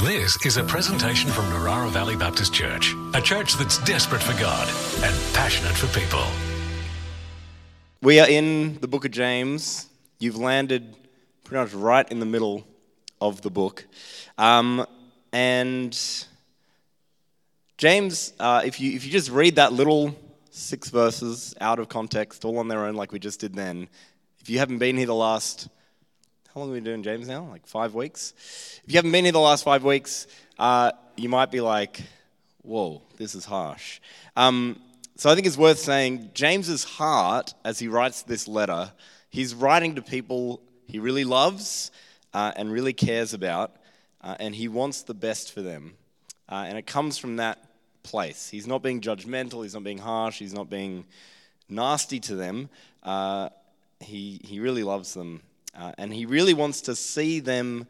This is a presentation from Narara Valley Baptist Church, a church that's desperate for God and passionate for people. We are in the book of James. You've landed pretty much right in the middle of the book. Um, and James, uh, if, you, if you just read that little six verses out of context, all on their own, like we just did then, if you haven't been here the last how long have we been doing James now? Like five weeks? If you haven't been here the last five weeks, uh, you might be like, whoa, this is harsh. Um, so I think it's worth saying James's heart, as he writes this letter, he's writing to people he really loves uh, and really cares about, uh, and he wants the best for them. Uh, and it comes from that place. He's not being judgmental, he's not being harsh, he's not being nasty to them. Uh, he, he really loves them uh, and he really wants to see them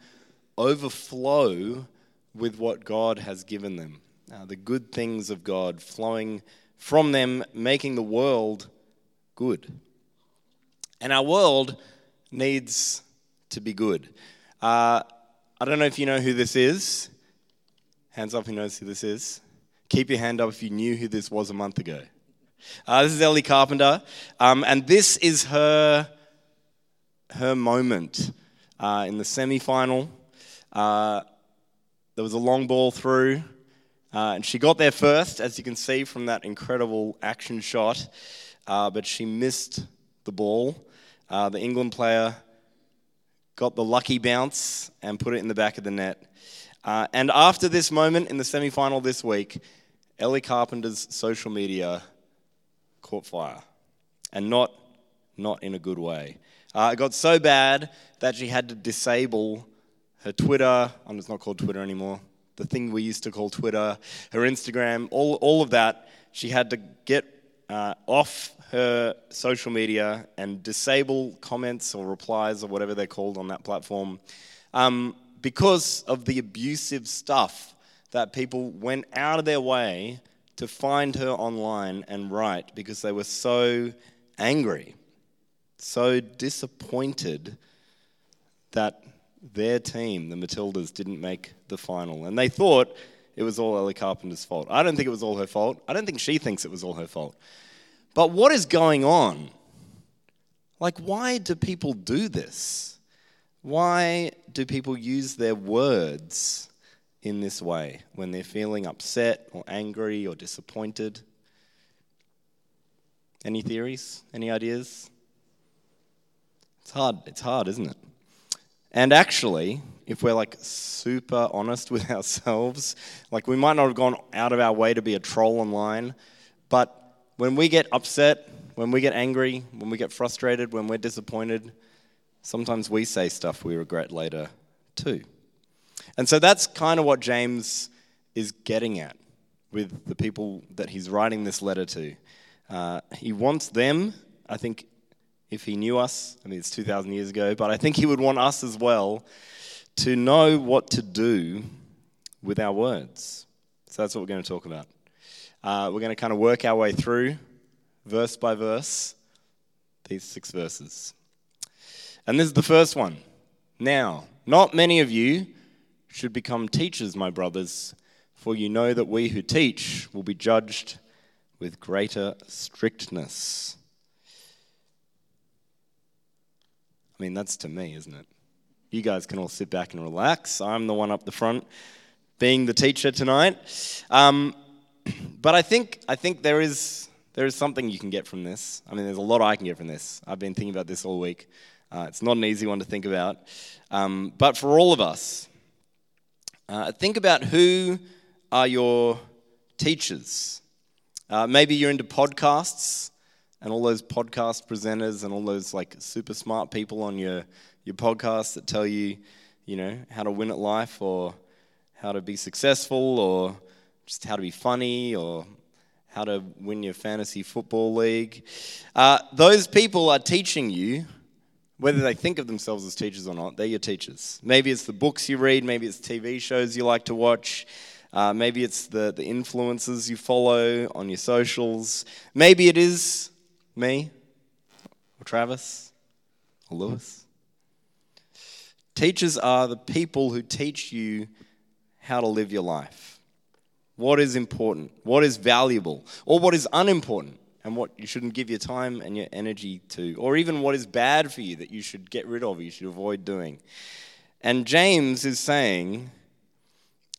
overflow with what God has given them. Uh, the good things of God flowing from them, making the world good. And our world needs to be good. Uh, I don't know if you know who this is. Hands up who knows who this is. Keep your hand up if you knew who this was a month ago. Uh, this is Ellie Carpenter, um, and this is her her moment uh, in the semi final. Uh, there was a long ball through, uh, and she got there first, as you can see from that incredible action shot, uh, but she missed the ball. Uh, the England player got the lucky bounce and put it in the back of the net. Uh, and after this moment in the semi final this week, Ellie Carpenter's social media caught fire. And not, not in a good way. Uh, it got so bad that she had to disable her Twitter, and it's not called Twitter anymore, the thing we used to call Twitter, her Instagram, all, all of that. She had to get uh, off her social media and disable comments or replies or whatever they're called on that platform um, because of the abusive stuff that people went out of their way to find her online and write because they were so angry so disappointed that their team, the Matildas, didn't make the final. And they thought it was all Ellie Carpenter's fault. I don't think it was all her fault. I don't think she thinks it was all her fault. But what is going on? Like, why do people do this? Why do people use their words in this way when they're feeling upset or angry or disappointed? Any theories? Any ideas? It's hard. It's hard, isn't it? And actually, if we're like super honest with ourselves, like we might not have gone out of our way to be a troll online, but when we get upset, when we get angry, when we get frustrated, when we're disappointed, sometimes we say stuff we regret later too. And so that's kind of what James is getting at with the people that he's writing this letter to. Uh, he wants them, I think, if he knew us. I mean, it's 2,000 years ago, but I think he would want us as well to know what to do with our words. So that's what we're going to talk about. Uh, we're going to kind of work our way through, verse by verse, these six verses. And this is the first one. Now, not many of you should become teachers, my brothers, for you know that we who teach will be judged with greater strictness. I mean, that's to me, isn't it? You guys can all sit back and relax. I'm the one up the front being the teacher tonight. Um, but I think, I think there, is, there is something you can get from this. I mean, there's a lot I can get from this. I've been thinking about this all week. Uh, it's not an easy one to think about. Um, but for all of us, uh, think about who are your teachers. Uh, maybe you're into podcasts and all those podcast presenters and all those like super smart people on your, your podcast that tell you, you know, how to win at life or how to be successful or just how to be funny or how to win your fantasy football league. Uh, those people are teaching you, whether they think of themselves as teachers or not, they're your teachers. Maybe it's the books you read, maybe it's TV shows you like to watch. Uh, maybe it's the, the influences you follow on your socials. Maybe it is me, or Travis, or Lewis. Teachers are the people who teach you how to live your life. What is important? What is valuable? Or what is unimportant? And what you shouldn't give your time and your energy to? Or even what is bad for you that you should get rid of, you should avoid doing? And James is saying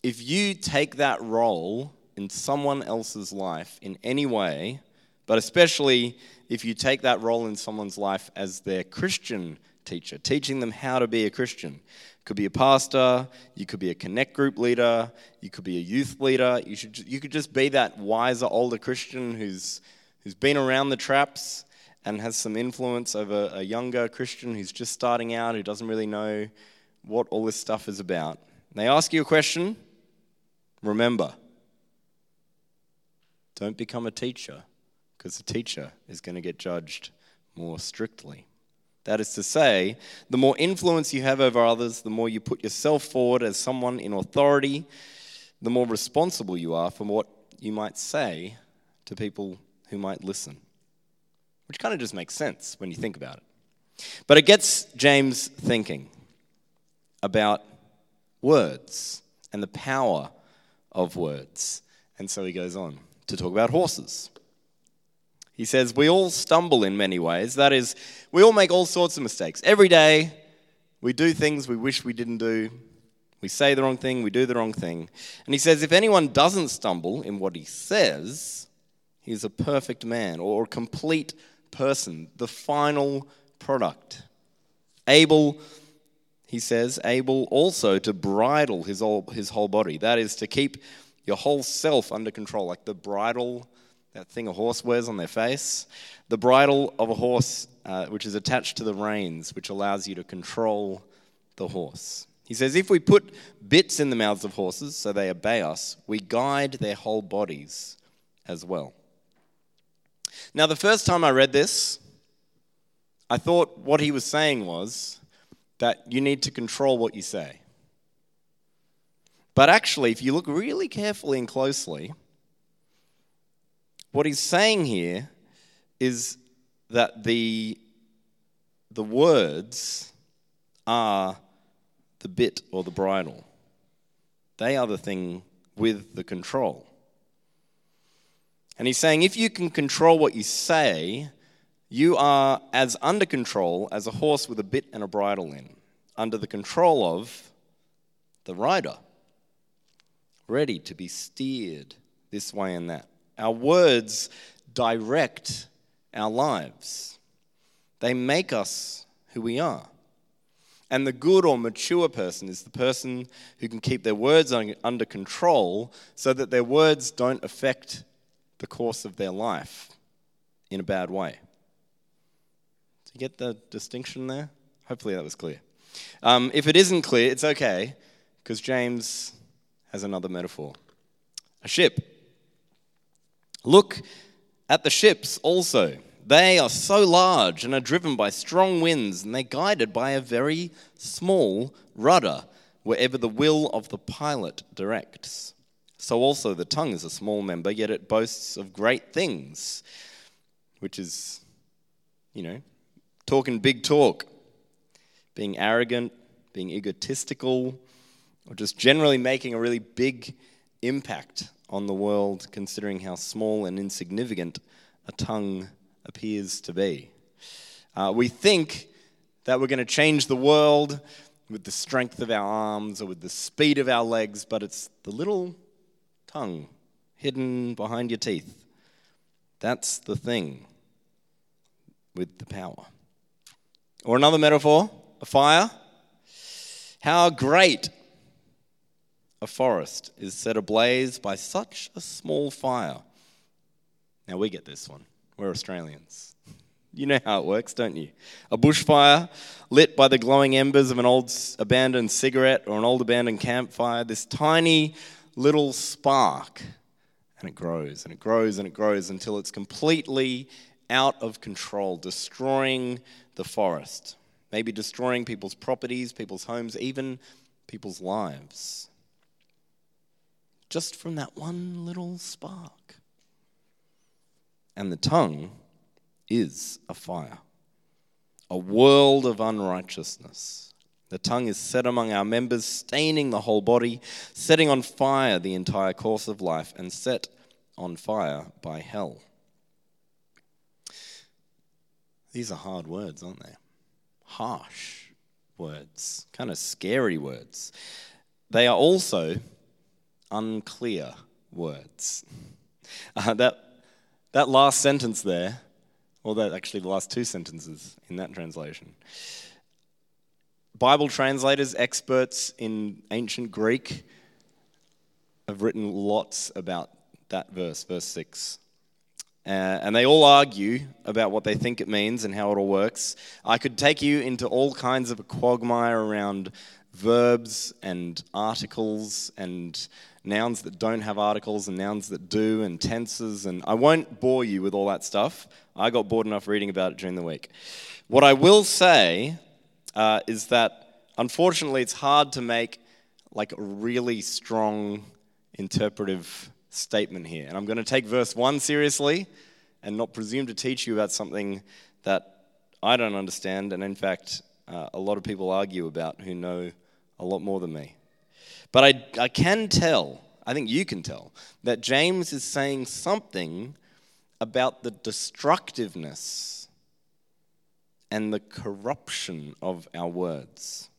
if you take that role in someone else's life in any way, but especially if you take that role in someone's life as their Christian teacher, teaching them how to be a Christian. Could be a pastor, you could be a connect group leader, you could be a youth leader. You should you could just be that wiser older Christian who's who's been around the traps and has some influence over a younger Christian who's just starting out, who doesn't really know what all this stuff is about. And they ask you a question, remember, don't become a teacher because the teacher is going to get judged more strictly. That is to say, the more influence you have over others, the more you put yourself forward as someone in authority, the more responsible you are for what you might say to people who might listen. Which kind of just makes sense when you think about it. But it gets James thinking about words and the power of words. And so he goes on to talk about horses. He says, We all stumble in many ways. That is, we all make all sorts of mistakes. Every day, we do things we wish we didn't do. We say the wrong thing, we do the wrong thing. And he says, If anyone doesn't stumble in what he says, he's a perfect man or a complete person, the final product. Able, he says, able also to bridle his whole, his whole body. That is, to keep your whole self under control, like the bridle that thing a horse wears on their face, the bridle of a horse, uh, which is attached to the reins, which allows you to control the horse. He says, if we put bits in the mouths of horses so they obey us, we guide their whole bodies as well. Now, the first time I read this, I thought what he was saying was that you need to control what you say. But actually, if you look really carefully and closely, what he's saying here is that the, the words are the bit or the bridle. They are the thing with the control. And he's saying if you can control what you say, you are as under control as a horse with a bit and a bridle in, under the control of the rider, ready to be steered this way and that. Our words direct our lives, they make us who we are. And the good or mature person is the person who can keep their words under control so that their words don't affect the course of their life in a bad way. Do you get the distinction there? Hopefully that was clear. Um, if it isn't clear, it's okay, because James has another metaphor. A ship Look at the ships also. They are so large and are driven by strong winds, and they're guided by a very small rudder wherever the will of the pilot directs. So also the tongue is a small member, yet it boasts of great things, which is, you know, talking big talk, being arrogant, being egotistical, or just generally making a really big impact on the world, considering how small and insignificant a tongue appears to be. Uh, we think that we're going to change the world with the strength of our arms or with the speed of our legs, but it's the little tongue hidden behind your teeth. That's the thing with the power. Or another metaphor a fire. How great a forest is set ablaze by such a small fire. Now we get this one. We're Australians. You know how it works, don't you? A bushfire lit by the glowing embers of an old abandoned cigarette or an old abandoned campfire, this tiny little spark. And it grows and it grows and it grows until it's completely out of control, destroying the forest, maybe destroying people's properties, people's homes, even people's lives just from that one little spark. And the tongue is a fire, a world of unrighteousness. The tongue is set among our members, staining the whole body, setting on fire the entire course of life, and set on fire by hell. These are hard words, aren't they? Harsh words, kind of scary words. They are also unclear words. Uh, that, that last sentence there, or that actually the last two sentences in that translation, Bible translators, experts in ancient Greek, have written lots about that verse, verse 6. Uh, and they all argue about what they think it means and how it all works. I could take you into all kinds of a quagmire around verbs and articles and nouns that don't have articles and nouns that do and tenses. And I won't bore you with all that stuff. I got bored enough reading about it during the week. What I will say uh, is that unfortunately it's hard to make like a really strong interpretive statement here. And I'm going to take verse 1 seriously and not presume to teach you about something that I don't understand, and in fact, uh, a lot of people argue about who know a lot more than me. But I, I can tell, I think you can tell, that James is saying something about the destructiveness and the corruption of our words.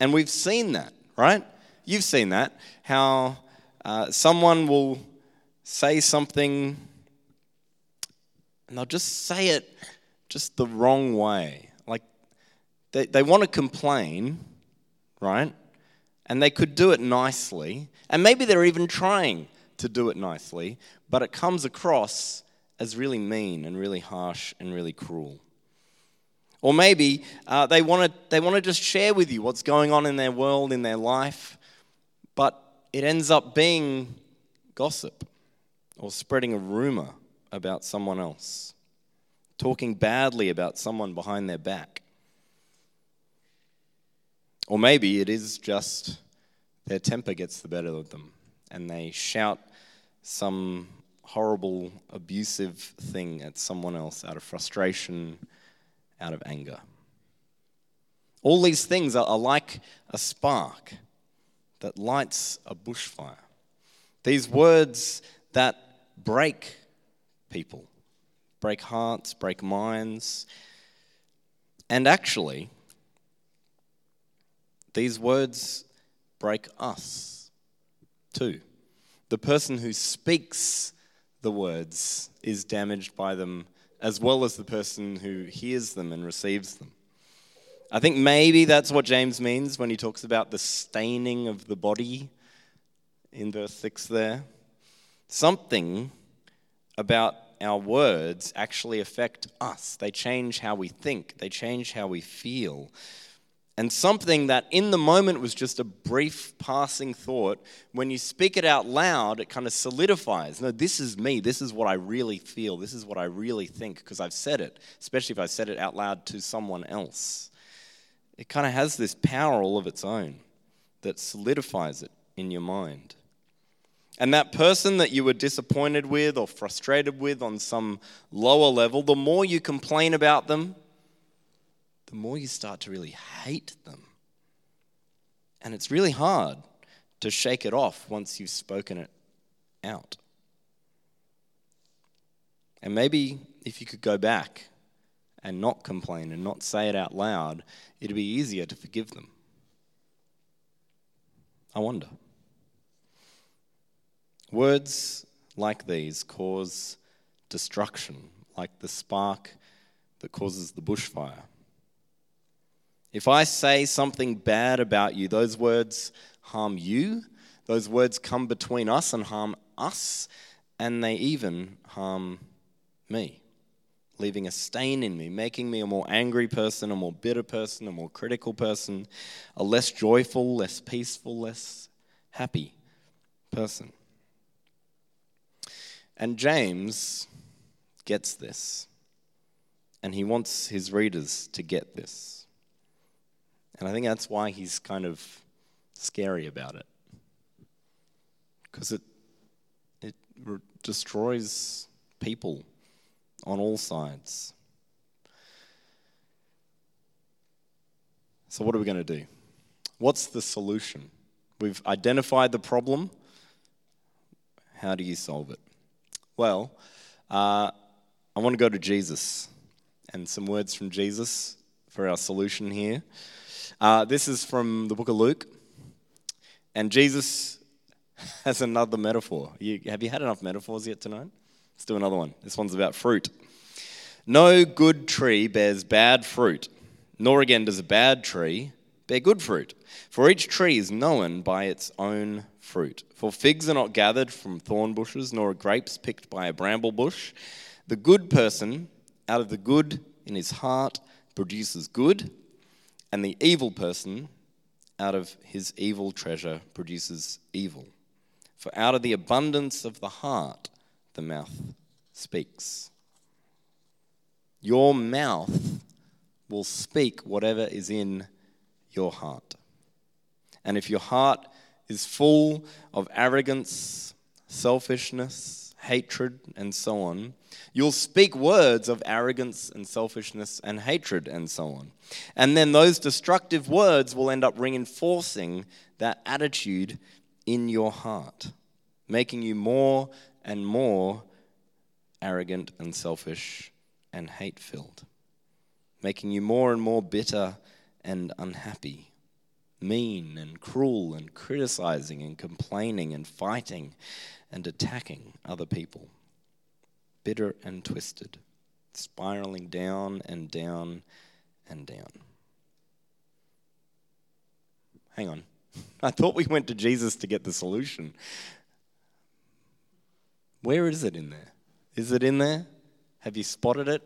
And we've seen that, right? You've seen that, how uh, someone will say something and they'll just say it just the wrong way. Like they, they want to complain, right? And they could do it nicely. And maybe they're even trying to do it nicely, but it comes across as really mean and really harsh and really cruel. Or maybe uh, they want to they want to just share with you what's going on in their world, in their life, but it ends up being gossip or spreading a rumor about someone else, talking badly about someone behind their back. Or maybe it is just their temper gets the better of them and they shout some horrible, abusive thing at someone else out of frustration out of anger. All these things are, like a spark that lights a bushfire. These words that break people, break hearts, break minds. And actually, these words break us too. The person who speaks the words is damaged by them as well as the person who hears them and receives them. I think maybe that's what James means when he talks about the staining of the body in verse 6 there. Something about our words actually affect us. They change how we think, they change how we feel and something that in the moment was just a brief passing thought, when you speak it out loud, it kind of solidifies. No, this is me. This is what I really feel. This is what I really think because I've said it, especially if I said it out loud to someone else. It kind of has this power all of its own that solidifies it in your mind. And that person that you were disappointed with or frustrated with on some lower level, the more you complain about them, the more you start to really hate them. And it's really hard to shake it off once you've spoken it out. And maybe if you could go back and not complain and not say it out loud, it'd be easier to forgive them. I wonder. Words like these cause destruction, like the spark that causes the bushfire. If I say something bad about you, those words harm you, those words come between us and harm us, and they even harm me, leaving a stain in me, making me a more angry person, a more bitter person, a more critical person, a less joyful, less peaceful, less happy person. And James gets this, and he wants his readers to get this. And I think that's why he's kind of scary about it. Because it, it re- destroys people on all sides. So, what are we going to do? What's the solution? We've identified the problem. How do you solve it? Well, uh, I want to go to Jesus and some words from Jesus for our solution here. Uh, this is from the book of Luke. And Jesus has another metaphor. You, have you had enough metaphors yet tonight? Let's do another one. This one's about fruit. No good tree bears bad fruit, nor again does a bad tree bear good fruit. For each tree is known by its own fruit. For figs are not gathered from thorn bushes, nor grapes picked by a bramble bush. The good person, out of the good in his heart, produces good, and the evil person, out of his evil treasure, produces evil. For out of the abundance of the heart, the mouth speaks. Your mouth will speak whatever is in your heart. And if your heart is full of arrogance, selfishness, hatred, and so on, you'll speak words of arrogance and selfishness and hatred and so on. And then those destructive words will end up reinforcing that attitude in your heart, making you more and more arrogant and selfish and hate filled, making you more and more bitter and unhappy, mean and cruel and criticizing and complaining and fighting and attacking other people, bitter and twisted, spiraling down and down and down. Hang on. I thought we went to Jesus to get the solution. Where is it in there? Is it in there? Have you spotted it?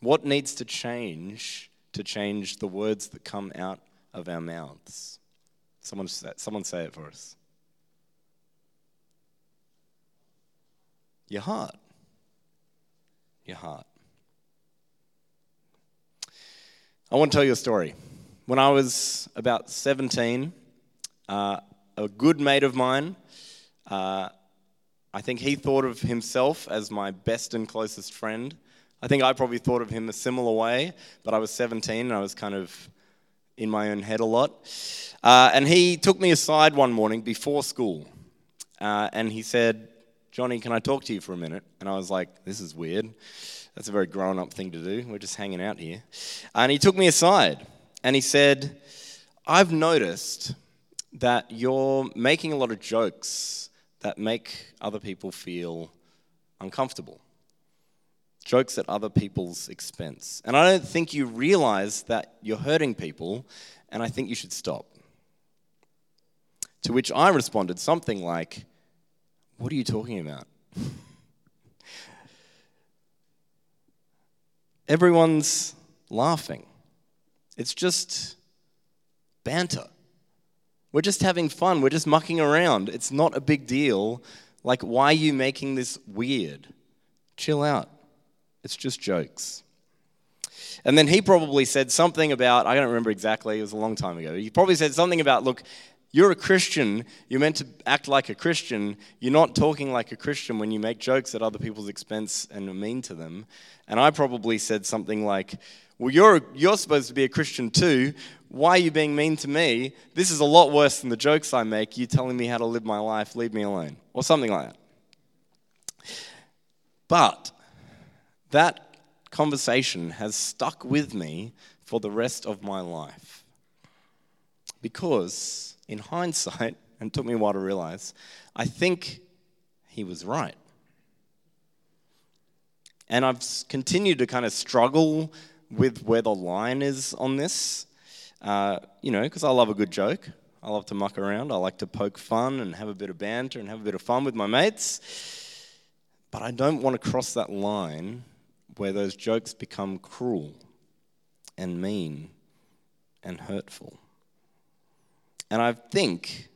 What needs to change to change the words that come out of our mouths? Someone someone say it for us. Your heart. Your heart. I want to tell you a story. When I was about 17, uh, a good mate of mine, uh, I think he thought of himself as my best and closest friend. I think I probably thought of him a similar way, but I was 17 and I was kind of in my own head a lot. Uh, and he took me aside one morning before school uh, and he said, Johnny, can I talk to you for a minute? And I was like, this is weird. That's a very grown up thing to do. We're just hanging out here. And he took me aside and he said, I've noticed that you're making a lot of jokes that make other people feel uncomfortable. Jokes at other people's expense. And I don't think you realize that you're hurting people, and I think you should stop. To which I responded something like, What are you talking about? Everyone's laughing. It's just banter. We're just having fun. We're just mucking around. It's not a big deal. Like, why are you making this weird? Chill out. It's just jokes. And then he probably said something about, I don't remember exactly, it was a long time ago. He probably said something about, look, you're a Christian. You're meant to act like a Christian. You're not talking like a Christian when you make jokes at other people's expense and are mean to them. And I probably said something like, Well, you're, you're supposed to be a Christian too. Why are you being mean to me? This is a lot worse than the jokes I make. You telling me how to live my life. Leave me alone. Or something like that. But that conversation has stuck with me for the rest of my life. Because in hindsight, and took me a while to realize, I think he was right. And I've continued to kind of struggle with where the line is on this. Uh, you know, because I love a good joke. I love to muck around. I like to poke fun and have a bit of banter and have a bit of fun with my mates. But I don't want to cross that line where those jokes become cruel and mean and hurtful. And I think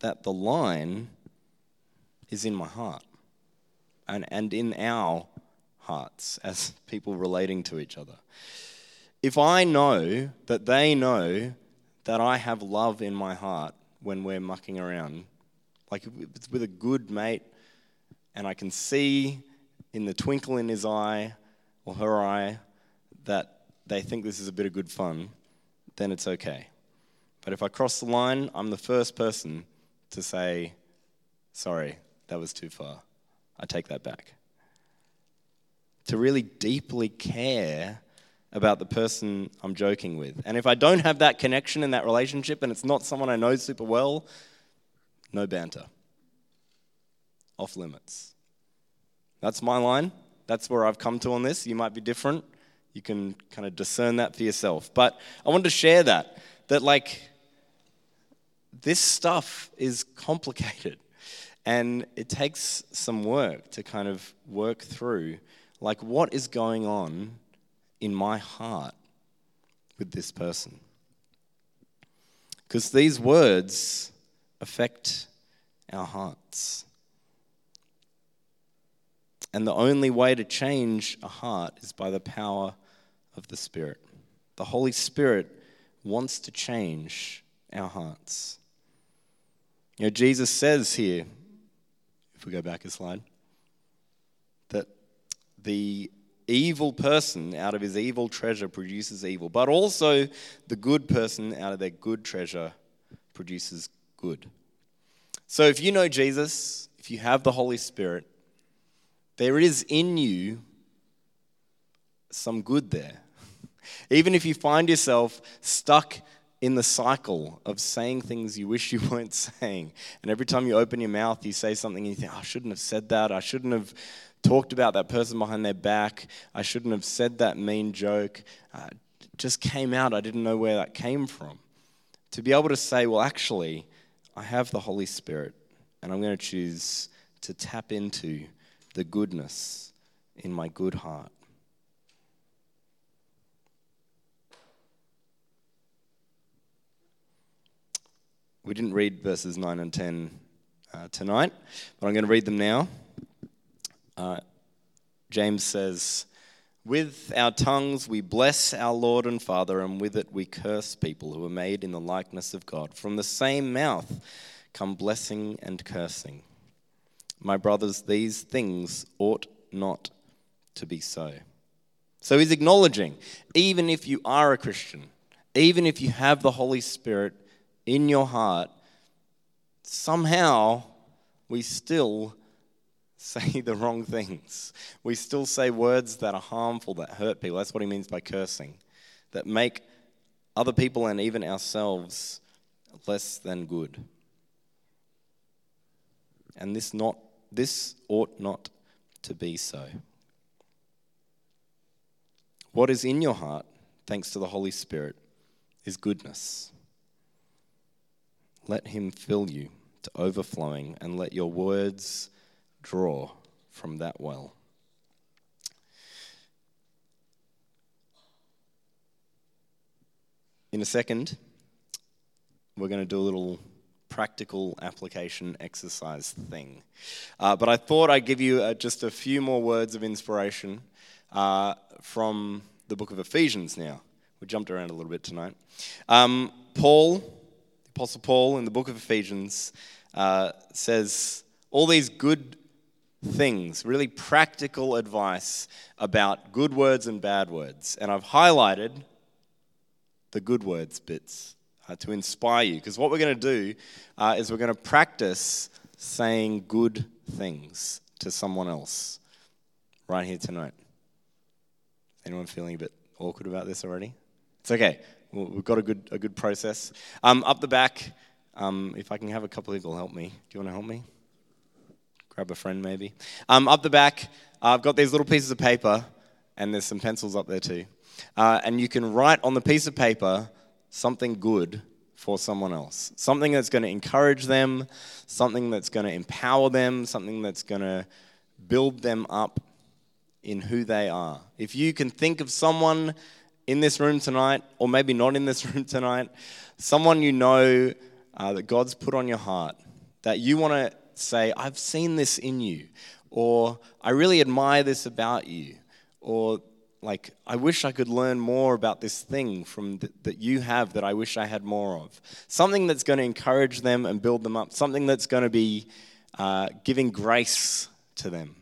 that the line is in my heart and, and in our hearts as people relating to each other. If I know that they know that I have love in my heart when we're mucking around, like with a good mate, and I can see in the twinkle in his eye or her eye that they think this is a bit of good fun, then it's okay. But if I cross the line, I'm the first person to say, sorry, that was too far. I take that back. To really deeply care about the person I'm joking with. And if I don't have that connection in that relationship and it's not someone I know super well, no banter. Off limits. That's my line. That's where I've come to on this. You might be different. You can kind of discern that for yourself. But I wanted to share that, that like, this stuff is complicated and it takes some work to kind of work through like what is going on in my heart with this person because these words affect our hearts and the only way to change a heart is by the power of the spirit the holy spirit wants to change our hearts you know, Jesus says here, if we go back a slide, that the evil person out of his evil treasure produces evil, but also the good person out of their good treasure produces good. So if you know Jesus, if you have the Holy Spirit, there is in you some good there. Even if you find yourself stuck in the cycle of saying things you wish you weren't saying. And every time you open your mouth, you say something and you think, oh, I shouldn't have said that. I shouldn't have talked about that person behind their back. I shouldn't have said that mean joke. Uh, just came out. I didn't know where that came from. To be able to say, well, actually, I have the Holy Spirit, and I'm going to choose to tap into the goodness in my good heart. We didn't read verses 9 and 10 uh, tonight, but I'm going to read them now. Uh, James says, With our tongues we bless our Lord and Father, and with it we curse people who are made in the likeness of God. From the same mouth come blessing and cursing. My brothers, these things ought not to be so. So he's acknowledging, even if you are a Christian, even if you have the Holy Spirit, in your heart, somehow we still say the wrong things. We still say words that are harmful, that hurt people. That's what he means by cursing, that make other people and even ourselves less than good. And this not this ought not to be so. What is in your heart, thanks to the Holy Spirit, is goodness let him fill you to overflowing, and let your words draw from that well. In a second, we're going to do a little practical application exercise thing. Uh, but I thought I'd give you uh, just a few more words of inspiration uh, from the book of Ephesians now. We jumped around a little bit tonight. Um, Paul the Apostle Paul in the book of Ephesians uh, says all these good things, really practical advice about good words and bad words. And I've highlighted the good words bits uh, to inspire you. Because what we're going to do uh, is we're going to practice saying good things to someone else right here tonight. Anyone feeling a bit awkward about this already? It's okay we've got a good, a good process. Um, up the back, um, if I can have a couple people help me. Do you want to help me? Grab a friend, maybe. Um, up the back, uh, I've got these little pieces of paper, and there's some pencils up there too. Uh, and you can write on the piece of paper something good for someone else. Something that's going to encourage them, something that's going to empower them, something that's going to build them up in who they are. If you can think of someone in this room tonight, or maybe not in this room tonight, someone you know uh, that God's put on your heart, that you want to say, I've seen this in you, or I really admire this about you, or like, I wish I could learn more about this thing from th- that you have that I wish I had more of. Something that's going to encourage them and build them up, something that's going to be uh, giving grace to them,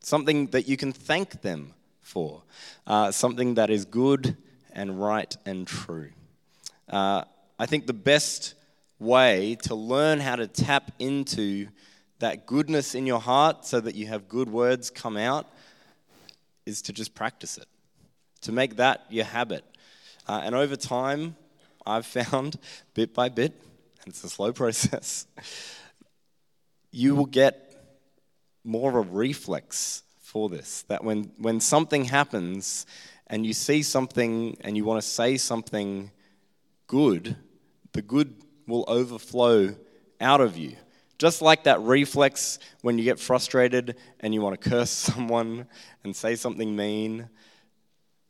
something that you can thank them for, uh, something that is good and right and true. Uh, I think the best way to learn how to tap into that goodness in your heart so that you have good words come out is to just practice it, to make that your habit. Uh, and over time, I've found bit by bit, and it's a slow process, you will get more of a reflex for this. That when, when something happens and you see something and you want to say something good, the good will overflow out of you. Just like that reflex when you get frustrated and you want to curse someone and say something mean,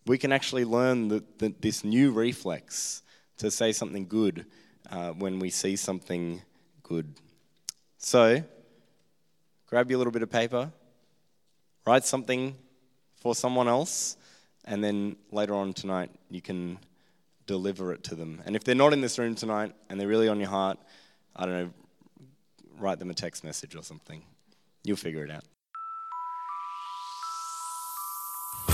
we can actually learn the, the, this new reflex to say something good uh, when we see something good. So, grab your little bit of paper, write something for someone else, and then later on tonight you can deliver it to them. And if they're not in this room tonight and they're really on your heart, I don't know, write them a text message or something. You'll figure it out.